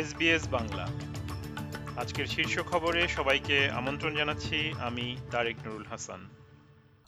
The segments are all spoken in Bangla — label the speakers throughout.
Speaker 1: এসবিএস বাংলা। আজকের শীর্ষ খবরে সবাইকে আমন্ত্রণ জানাচ্ছি আমি তারেক নুরুল হাসান।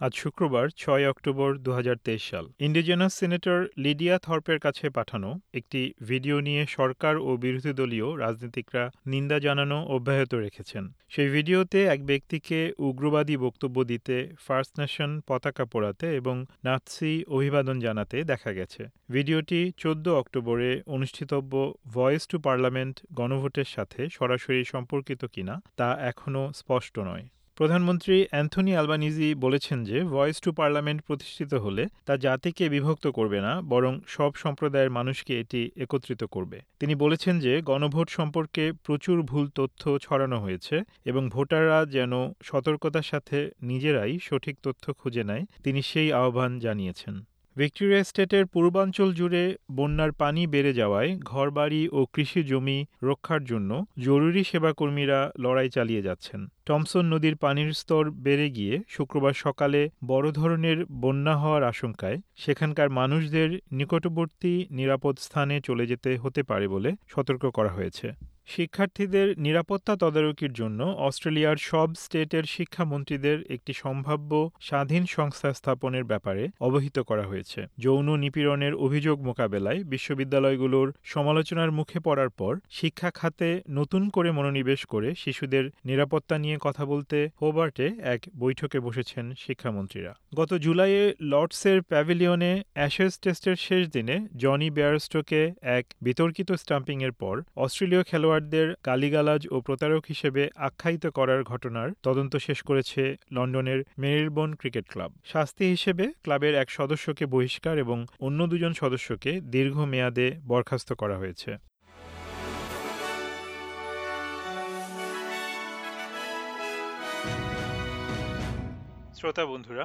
Speaker 1: আজ শুক্রবার ছয় অক্টোবর দু হাজার তেইশ সাল। ইন্ডিজেনাস সিনেটর লিডিয়া থর্পের কাছে পাঠানো একটি ভিডিও নিয়ে সরকার ও বিরোধী দলীয় রাজনীতিকরা নিন্দা জানানো অব্যাহত রেখেছেন। সেই ভিডিওতে এক ব্যক্তিকে উগ্রবাদী বক্তব্য দিতে ফার্স্ট নেশন পতাকা পোড়াতে এবং নাৎসি অভিবাদন জানাতে দেখা গেছে। ভিডিওটি চোদ্দ অক্টোবরে অনুষ্ঠিতব্য ভয়েস টু পার্লামেন্ট গণভোটের সাথে সরাসরি সম্পর্কিত কিনা তা এখনও স্পষ্ট নয়। প্রধানমন্ত্রী অ্যান্থনি আলবানিজি বলেছেন যে, ভয়েস টু পার্লামেন্ট প্রতিষ্ঠিত হলে তা জাতিকে বিভক্ত করবে না, বরং সব সম্প্রদায়ের মানুষকে এটি একত্রিত করবে। তিনি বলেছেন যে, গণভোট সম্পর্কে প্রচুর ভুল তথ্য ছড়ানো হয়েছে এবং ভোটাররা যেন সতর্কতার সাথে নিজেরাই সঠিক তথ্য খুঁজে নেয়, তিনি সেই আহ্বান জানিয়েছেন। ভিক্টোরিয়া স্টেটের পূর্বাঞ্চল জুড়ে বন্যার পানি বেড়ে যাওয়ায় ঘরবাড়ি ও কৃষি জমি রক্ষার জন্য জরুরি সেবাকর্মীরা লড়াই চালিয়ে যাচ্ছেন। টমসন নদীর পানির স্তর বেড়ে গিয়ে শুক্রবার সকালে বড় ধরনের বন্যা হওয়ার আশঙ্কায় সেখানকার মানুষদের নিকটবর্তী নিরাপদ স্থানে চলে যেতে হতে পারে বলে সতর্ক করা হয়েছে। শিক্ষার্থীদের নিরাপত্তা তদারকির জন্য অস্ট্রেলিয়ার সব স্টেটের শিক্ষামন্ত্রীদের একটি সম্ভাব্য স্বাধীন সংস্থা স্থাপনের ব্যাপারে অবহিত করা হয়েছে। যৌন নিপীড়নের অভিযোগ মোকাবেলায় বিশ্ববিদ্যালয়গুলোর সমালোচনার মুখে পড়ার পর শিক্ষা খাতে নতুন করে মনোনিবেশ করে শিশুদের নিরাপত্তা নিয়ে কথা বলতে হোবার্টে এক বৈঠকে বসেছেন শিক্ষামন্ত্রীরা। গত জুলাইয়ে লর্ডসের প্যাভিলিয়নে অ্যাশেস টেস্টের শেষ দিনে জনি বেয়ারস্টোকে এক বিতর্কিত স্টাম্পিংয়ের পর অস্ট্রেলীয় খেলোয়াড় খেলোয়াড়দের গালিগালাজ ও প্রতারক হিসেবে আখ্যায়িত করার ঘটনার তদন্ত শেষ করেছে লন্ডনের মেরিলবোন ক্রিকেট ক্লাব। শাস্তি হিসেবে ক্লাবের এক সদস্যকে বহিষ্কার এবং অন্য দুজন সদস্যকে দীর্ঘ মেয়াদে বরখাস্ত করা হয়েছে। শ্রোতা বন্ধুরা